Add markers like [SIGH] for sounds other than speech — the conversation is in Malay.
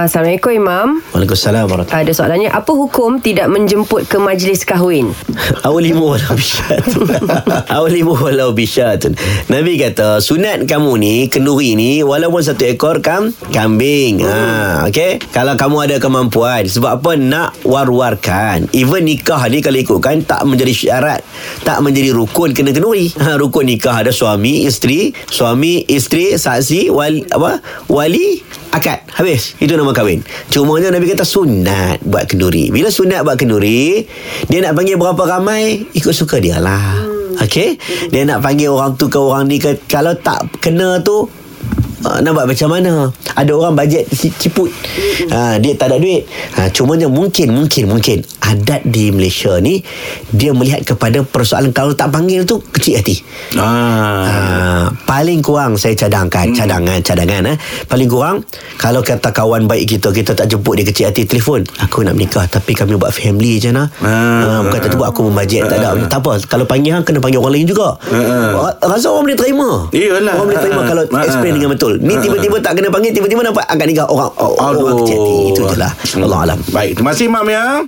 Uh, Assalamualaikum Imam. Waalaikumsalam warahmatullahi Ada soalannya. Apa hukum tidak menjemput ke majlis kahwin? [LAUGHS] Awalimu walau bisyatun [LAUGHS] Awalimu walau bisyatun Nabi kata Sunat kamu ni Kenduri ni Walaupun satu ekor kam Kambing. Ha, Okay Kalau kamu ada kemampuan Sebab apa Nak war-warkan? Even nikah ni Kalau ikutkan Tak menjadi syarat. Tak menjadi rukun Kena kenduri. Ha, Rukun nikah ada suami Isteri Suami Isteri Saksi Wali Apa? Wali Akad. Habis. Itu nama kahwin. Cumanya Nabi kata Sunat Buat kenduri. Bila sunat buat kenduri Dia nak panggil berapa ramai Ikut suka dia lah. Okey? Dia nak panggil orang tu ke orang ni ke. Kalau tak kena tu Uh, nak buat macam mana Ada orang bajet ciput ha, Dia tak ada duit ha, Cumanya mungkin Mungkin Mungkin Adat di Malaysia ni Dia melihat kepada persoalan Kalau tak panggil tu Kecil hati Ah. Ha, paling kurang saya cadangkan hmm. cadangan cadangan eh paling kurang kalau kata kawan baik kita kita tak jemput dia kecil hati telefon aku nak menikah tapi kami buat family je nah Ah. ha, bukan tak buat aku membajet tak ada tak apa kalau panggil hang kena panggil orang lain juga Ah. rasa orang boleh terima Iyalah. orang boleh terima Ah. kalau Ah. explain dengan betul ni tiba-tiba tak kena panggil tiba-tiba nampak akad nikah orang orang Aduh. kecil itu je lah Allah alam Baik, terima kasih Imam ya.